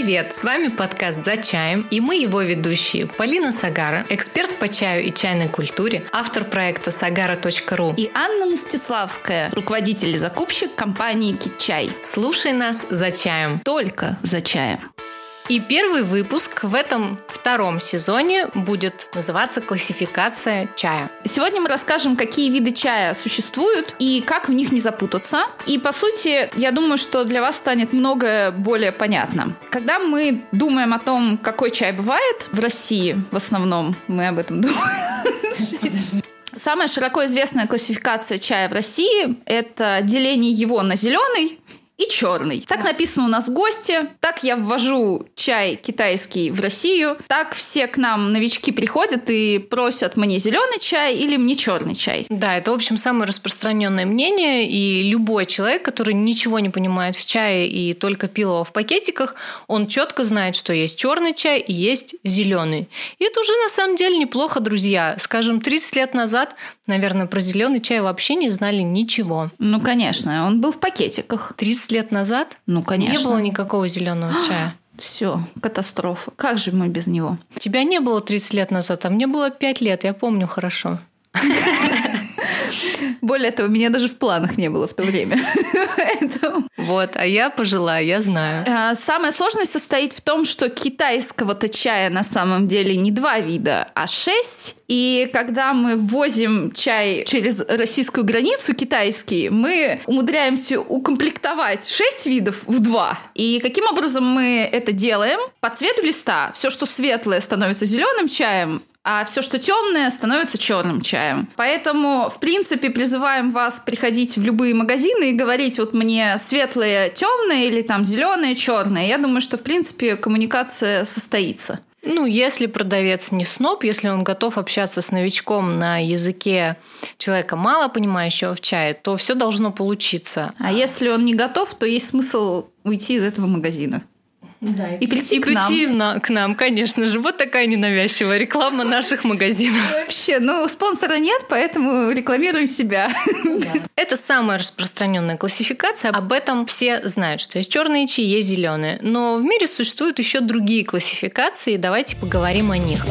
Привет! С вами подкаст «За чаем» и мы его ведущие Полина Сагара, эксперт по чаю и чайной культуре, автор проекта sagara.ru и Анна Мстиславская, руководитель и закупщик компании «Китчай». Слушай нас «За чаем». Только «За чаем». И первый выпуск в этом втором сезоне будет называться «Классификация чая». Сегодня мы расскажем, какие виды чая существуют и как в них не запутаться. И, по сути, я думаю, что для вас станет многое более понятно. Когда мы думаем о том, какой чай бывает в России, в основном мы об этом думаем. Самая широко известная классификация чая в России – это деление его на зеленый, и черный. Так написано у нас в гости, так я ввожу чай китайский в Россию, так все к нам новички приходят и просят мне зеленый чай или мне черный чай. Да, это, в общем, самое распространенное мнение, и любой человек, который ничего не понимает в чае и только пил его в пакетиках, он четко знает, что есть черный чай и есть зеленый. И это уже на самом деле неплохо, друзья. Скажем, 30 лет назад, наверное, про зеленый чай вообще не знали ничего. Ну, конечно, он был в пакетиках. 30 30 лет назад ну, конечно. не было никакого зеленого чая. Все, катастрофа. Как же мы без него? Тебя не было 30 лет назад, а мне было 5 лет, я помню хорошо. Более того, меня даже в планах не было в то время. Вот, а я пожила, я знаю. А, самая сложность состоит в том, что китайского-то чая на самом деле не два вида, а шесть. И когда мы ввозим чай через российскую границу китайский, мы умудряемся укомплектовать шесть видов в два. И каким образом мы это делаем? По цвету листа все, что светлое, становится зеленым чаем, а все, что темное, становится черным чаем. Поэтому, в принципе, призываем вас приходить в любые магазины и говорить, вот мне светлое, темное или там зеленое, черное. Я думаю, что, в принципе, коммуникация состоится. Ну, если продавец не сноб, если он готов общаться с новичком на языке человека, мало понимающего в чае, то все должно получиться. А если он не готов, то есть смысл уйти из этого магазина. Да, и, и прийти, и к, прийти нам. к нам, конечно же. Вот такая ненавязчивая реклама наших магазинов. Вообще, ну, спонсора нет, поэтому рекламируем себя. Да. Это самая распространенная классификация. Об этом все знают, что есть черные чаи, есть зеленые. Но в мире существуют еще другие классификации. Давайте поговорим о них.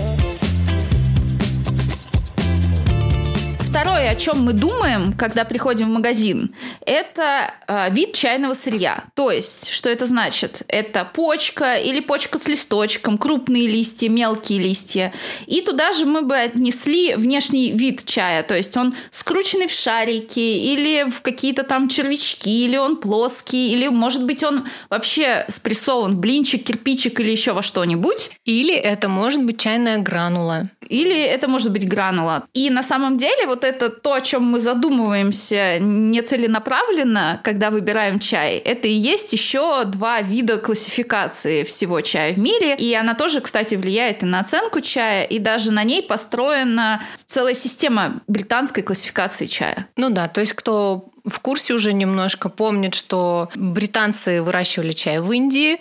Второе, о чем мы думаем, когда приходим в магазин, это э, вид чайного сырья. То есть, что это значит? Это почка или почка с листочком, крупные листья, мелкие листья. И туда же мы бы отнесли внешний вид чая. То есть, он скрученный в шарики или в какие-то там червячки, или он плоский, или, может быть, он вообще спрессован в блинчик, кирпичик или еще во что-нибудь. Или это может быть чайная гранула. Или это может быть гранула. И на самом деле вот это то, о чем мы задумываемся нецеленаправленно, когда выбираем чай. Это и есть еще два вида классификации всего чая в мире. И она тоже, кстати, влияет и на оценку чая, и даже на ней построена целая система британской классификации чая. Ну да, то есть кто в курсе уже немножко помнит, что британцы выращивали чай в Индии,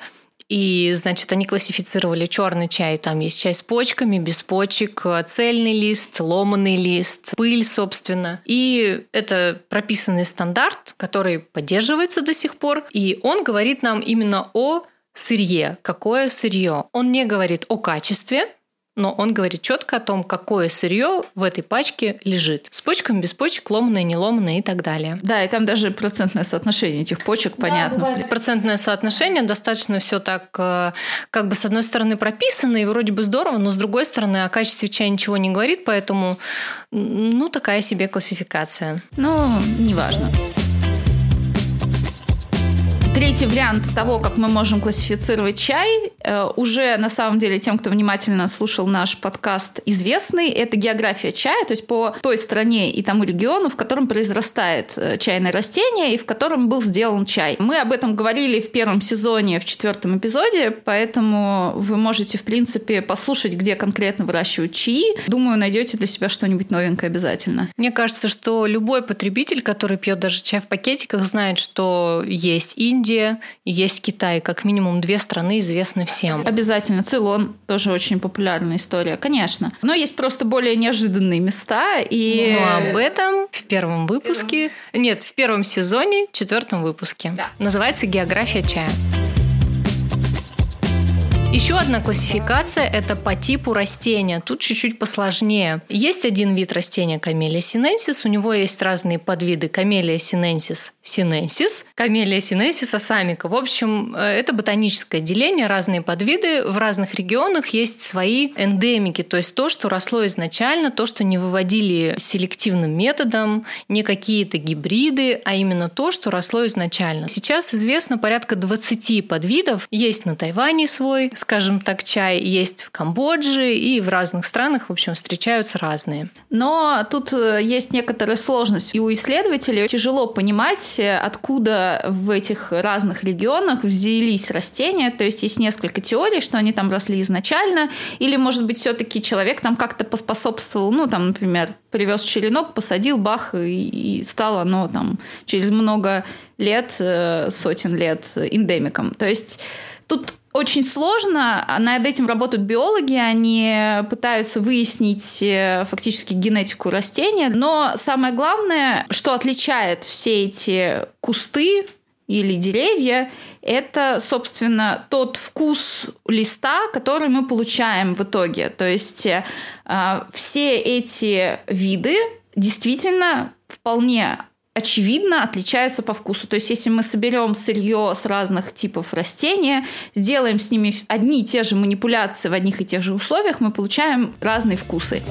и, значит, они классифицировали черный чай. Там есть чай с почками, без почек, цельный лист, ломанный лист, пыль, собственно. И это прописанный стандарт, который поддерживается до сих пор. И он говорит нам именно о сырье. Какое сырье? Он не говорит о качестве, но он говорит четко о том, какое сырье в этой пачке лежит. С почками, без почек, ломаное, не ломаное и так далее. Да, и там даже процентное соотношение этих почек, да, понятно. Бывает. Процентное соотношение достаточно все так, э, как бы с одной стороны прописано, и вроде бы здорово, но с другой стороны о качестве чая ничего не говорит, поэтому, ну, такая себе классификация. Ну, неважно. Третий вариант того, как мы можем классифицировать чай, э, уже на самом деле тем, кто внимательно слушал наш подкаст, известный. Это география чая, то есть по той стране и тому региону, в котором произрастает э, чайное растение и в котором был сделан чай. Мы об этом говорили в первом сезоне, в четвертом эпизоде, поэтому вы можете, в принципе, послушать, где конкретно выращивают чаи. Думаю, найдете для себя что-нибудь новенькое обязательно. Мне кажется, что любой потребитель, который пьет даже чай в пакетиках, знает, что есть Индия, Индия, есть Китай. Как минимум две страны известны всем. Обязательно. Цейлон тоже очень популярная история, конечно. Но есть просто более неожиданные места. И... Ну, об этом в первом выпуске... Нет, в первом сезоне, четвертом выпуске. Да. Называется «География чая». Еще одна классификация – это по типу растения. Тут чуть-чуть посложнее. Есть один вид растения Camellia sinensis. У него есть разные подвиды Camellia sinensis sinensis, Camellia sinensis assamica. В общем, э, это ботаническое деление, разные подвиды. В разных регионах есть свои эндемики, то есть то, что росло изначально, то, что не выводили селективным методом, не какие-то гибриды, а именно то, что росло изначально. Сейчас известно порядка 20 подвидов. Есть на Тайване свой, скажем так, чай есть в Камбодже и в разных странах, в общем, встречаются разные. Но тут э, есть некоторая сложность. И у исследователей тяжело понимать, э, откуда в этих разных регионах взялись растения. То есть есть несколько теорий, что они там росли изначально, или, может быть, все-таки человек там как-то поспособствовал, ну, там, например, привез черенок, посадил, бах, и, стало оно там через много лет, э, сотен лет эндемиком. То есть тут очень сложно. Над этим работают биологи. Они пытаются выяснить э, фактически генетику растения. Но самое главное, что отличает все эти кусты или деревья, это, собственно, тот вкус листа, который мы получаем в итоге. То есть э, все эти виды действительно вполне очевидно отличаются по вкусу. То есть, если мы соберем сырье с разных типов растения, сделаем с ними одни и те же манипуляции в одних и тех же условиях, мы получаем разные вкусы.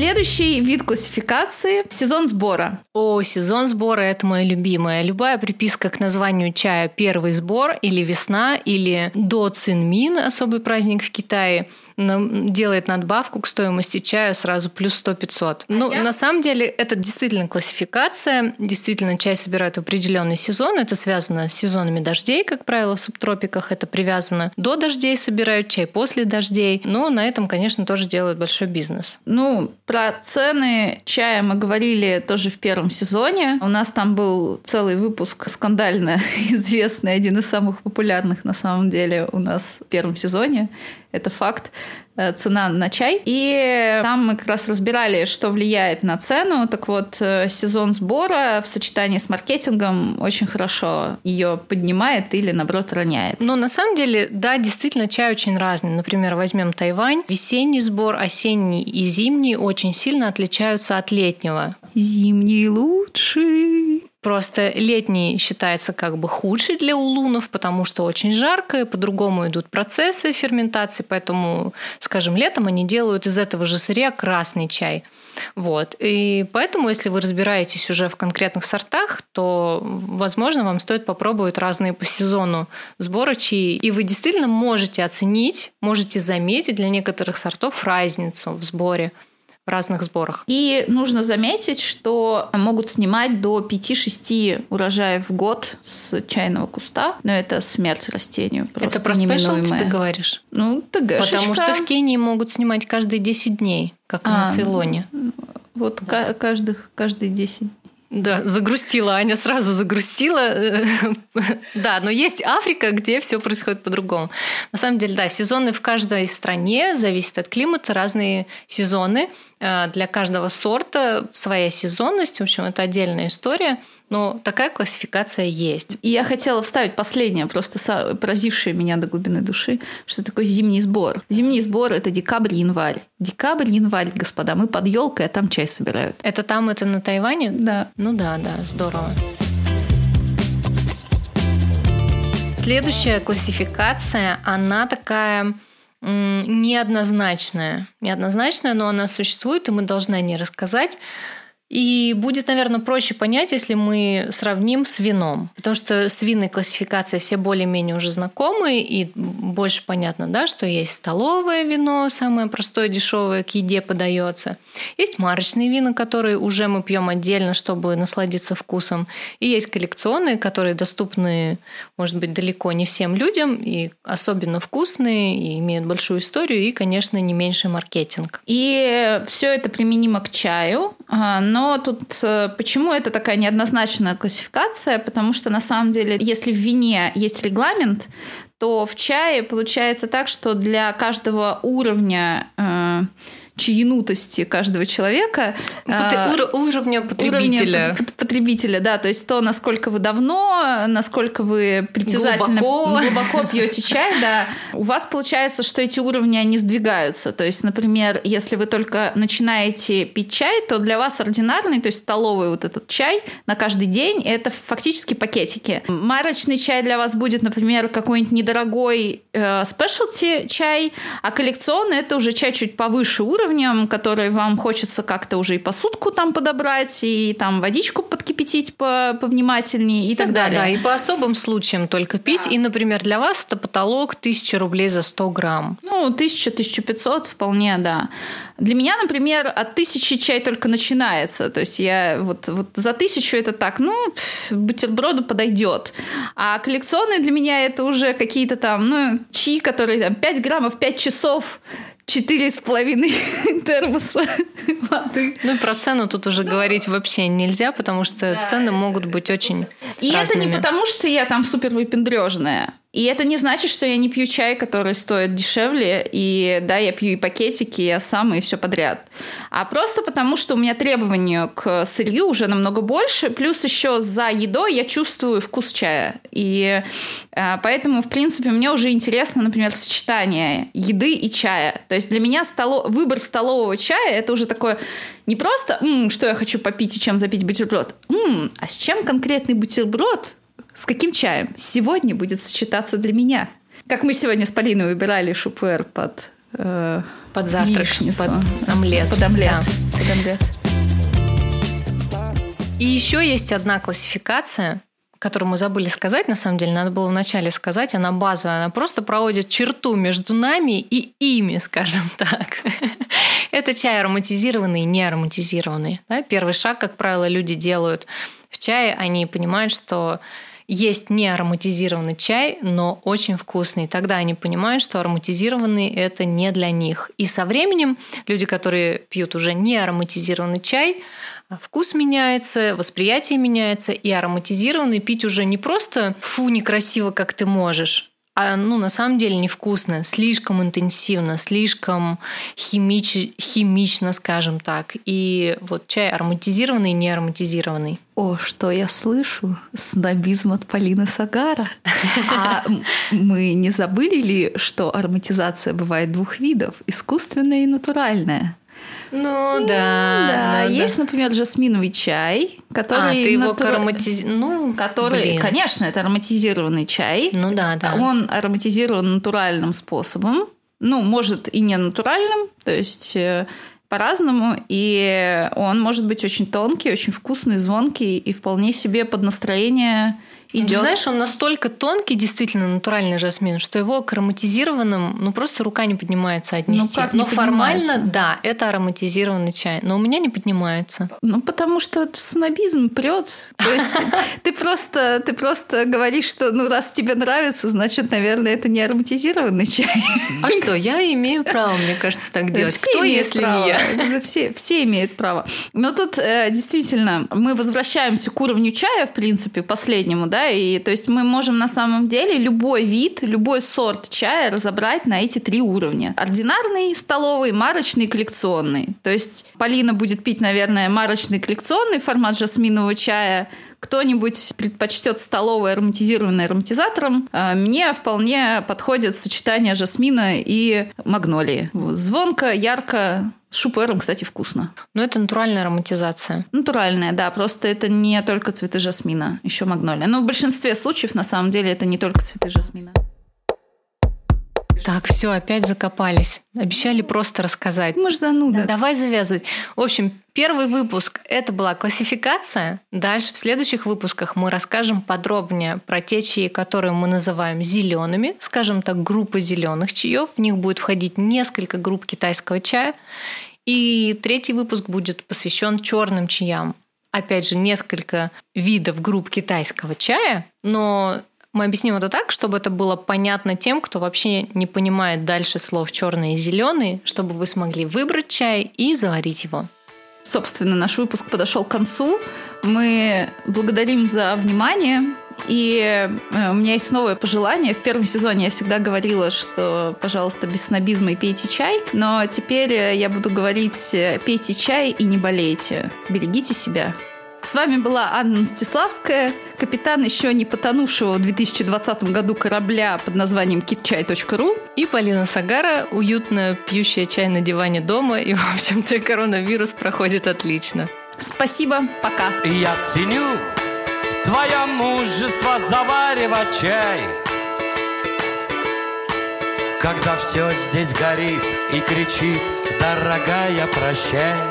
Следующий вид классификации – сезон сбора. О, сезон сбора – это мое любимое. Любая приписка к названию чая «первый сбор» или «весна» или «до Цинмин» – особый праздник в Китае – делает надбавку к стоимости чая сразу плюс 100-500. А ну, я... на самом деле, это действительно классификация. Действительно, чай собирают в определенный сезон. Это связано с сезонами дождей, как правило, в субтропиках это привязано. До дождей собирают чай, после дождей. Но на этом, конечно, тоже делают большой бизнес. Ну, про цены чая мы говорили тоже в первом сезоне. У нас там был целый выпуск скандально известный, один из самых популярных на самом деле у нас в первом сезоне это факт, э, цена на чай. И там мы как раз разбирали, что влияет на цену. Так вот, э, сезон сбора в сочетании с маркетингом очень хорошо ее поднимает или, наоборот, роняет. Но на самом деле, да, действительно, чай очень разный. Например, возьмем Тайвань. Весенний сбор, осенний и зимний очень сильно отличаются от летнего. Зимний лучший. Просто летний считается как бы худший для улунов, потому что очень жарко, и по-другому идут процессы ферментации, поэтому, скажем, летом они делают из этого же сырья красный чай. Вот. И поэтому, если вы разбираетесь уже в конкретных сортах, то, возможно, вам стоит попробовать разные по сезону сбора чаи. И вы действительно можете оценить, можете заметить для некоторых сортов разницу в сборе разных сборах. И нужно заметить, что могут снимать до 5-6 урожаев в год с чайного куста, но это смерть растению. Это про спешл ты говоришь? Ну, ТГшечка. Потому что в Кении могут снимать каждые 10 дней, как а, на Цейлоне. Вот да. каждых, каждые 10 да, загрустила. Аня сразу загрустила. да, но есть Африка, где все происходит по-другому. На самом деле, да, сезоны в каждой стране зависят от климата, разные сезоны. Э, для каждого сорта своя сезонность. В общем, это отдельная история. Но такая классификация есть. И я хотела вставить последнее, просто поразившее меня до глубины души, что такое зимний сбор. Зимний сбор – это декабрь, январь. Декабрь, январь, господа, мы под елкой, а там чай собирают. Это там, это на Тайване? Да. Ну да, да, здорово. Следующая классификация, она такая неоднозначная. Неоднозначная, но она существует, и мы должны о ней рассказать. И будет, наверное, проще понять, если мы сравним с вином. Потому что с винной классификацией все более-менее уже знакомы, и больше понятно, да, что есть столовое вино, самое простое, дешевое, к еде подается. Есть марочные вина, которые уже мы пьем отдельно, чтобы насладиться вкусом. И есть коллекционные, которые доступны, может быть, далеко не всем людям, и особенно вкусные, и имеют большую историю, и, конечно, не меньший маркетинг. И все это применимо к чаю, но тут э, почему это такая неоднозначная классификация? Потому что на самом деле, если в вине есть регламент, то в чае получается так, что для каждого уровня э, чаянутости каждого человека. А, уровня потребителя. Уровня потребителя, да. То есть то, насколько вы давно, насколько вы притязательно глубоко, глубоко пьете чай, да. У вас получается, что эти уровни, они сдвигаются. То есть, например, если вы только начинаете пить чай, то для вас ординарный, то есть столовый вот этот чай на каждый день, это фактически пакетики. Марочный чай для вас будет, например, какой-нибудь недорогой э, спешлти чай, а коллекционный это уже чай чуть повыше уровнем, который вам хочется как-то уже и посудку там подобрать, и там водичку подкипятить по повнимательнее и так да, далее. Да, и по особым случаям только пить. Да. И, например, для вас это потолок 1000 рублей за 100 грамм. Ну, 1000-1500 вполне, да. Для меня, например, от тысячи чай только начинается. То есть я вот, вот за тысячу это так, ну, бутерброду подойдет. А коллекционные для меня это уже какие-то там, ну, чаи, которые там 5 граммов, 5 часов четыре с половиной термоса воды. Ну, про цену тут уже ну, говорить вообще нельзя, потому что да, цены могут быть очень И разными. это не потому, что я там супер выпендрежная. И это не значит, что я не пью чай, который стоит дешевле, и да, я пью и пакетики, и я сам, и все подряд. А просто потому, что у меня требования к сырью уже намного больше, плюс еще за едой я чувствую вкус чая. И э, поэтому, в принципе, мне уже интересно, например, сочетание еды и чая. То есть для меня столо... выбор столового чая это уже такое не просто, м-м, что я хочу попить и чем запить бутерброд, м-м, а с чем конкретный бутерброд с каким чаем сегодня будет сочетаться для меня? Как мы сегодня с Полиной выбирали шупер под э, под завтрак, яичницу. под омлет. Под омлет. Да. Под омлет. И еще есть одна классификация, которую мы забыли сказать, на самом деле, надо было вначале сказать, она базовая, она просто проводит черту между нами и ими, скажем так. Это чай ароматизированный и не ароматизированный. Да? Первый шаг, как правило, люди делают в чае, они понимают, что есть не ароматизированный чай, но очень вкусный. Тогда они понимают, что ароматизированный это не для них. И со временем люди, которые пьют уже не ароматизированный чай, вкус меняется, восприятие меняется, и ароматизированный пить уже не просто «фу, некрасиво, как ты можешь», а ну, на самом деле невкусно, слишком интенсивно, слишком химич, химично, скажем так. И вот чай ароматизированный, не ароматизированный. О, что я слышу? Снобизм от Полины Сагара. А мы не забыли ли, что ароматизация бывает двух видов? Искусственная и натуральная. Ну, ну да. Да, есть, да. например, жасминовый чай, который... А, ты его натур... ароматиз... Ну, который, блин. конечно, это ароматизированный чай. Ну да, да. Он ароматизирован натуральным способом. Ну, может и не натуральным, то есть э, по-разному, и он может быть очень тонкий, очень вкусный, звонкий и вполне себе под настроение идет. знаешь, он настолько тонкий, действительно натуральный жасмин, что его к ароматизированным, ну просто рука не поднимается отнести. Ну, как но формально, да, это ароматизированный чай. Но у меня не поднимается. Ну, потому что снобизм прет. То есть ты просто, ты просто говоришь, что ну раз тебе нравится, значит, наверное, это не ароматизированный чай. А что, я имею право, мне кажется, так делать. Кто, если не я? Все, все имеют право. Но тут э, действительно мы возвращаемся к уровню чая, в принципе, последнему, да, и то есть мы можем на самом деле любой вид, любой сорт чая разобрать на эти три уровня. Ординарный, столовый, марочный, коллекционный. То есть Полина будет пить, наверное, марочный коллекционный формат жасминового чая, кто-нибудь предпочтет столовый ароматизированный ароматизатором, а мне вполне подходит сочетание жасмина и магнолии. Звонко, ярко, с шупером, кстати, вкусно. Но это натуральная ароматизация. Натуральная, да. Просто это не только цветы жасмина, еще магнолия. Но в большинстве случаев, на самом деле, это не только цветы жасмина. Так, все, опять закопались. Обещали просто рассказать. Мы ж зануда. Да, давай завязывать. В общем, первый выпуск – это была классификация. Дальше в следующих выпусках мы расскажем подробнее про те чаи, которые мы называем зелеными, скажем так, группы зеленых чаев. В них будет входить несколько групп китайского чая. И третий выпуск будет посвящен черным чаям. Опять же, несколько видов групп китайского чая, но мы объясним это так, чтобы это было понятно тем, кто вообще не понимает дальше слов черный и зеленый, чтобы вы смогли выбрать чай и заварить его. Собственно, наш выпуск подошел к концу. Мы благодарим за внимание И э, у меня есть новое пожелание. В первом сезоне я всегда говорила, что, пожалуйста, без снобизма и пейте чай. Но теперь э, я буду говорить пейте чай и не болейте. Берегите себя. С вами была Анна Мстиславская, капитан еще не потонувшего в 2020 году корабля под названием kitchai.ru. И Полина Сагара, уютно пьющая чай на диване дома. И, в общем-то, коронавирус проходит отлично. Спасибо, пока. Я ценю твое мужество заваривать чай. Когда все здесь горит и кричит, дорогая, прощай.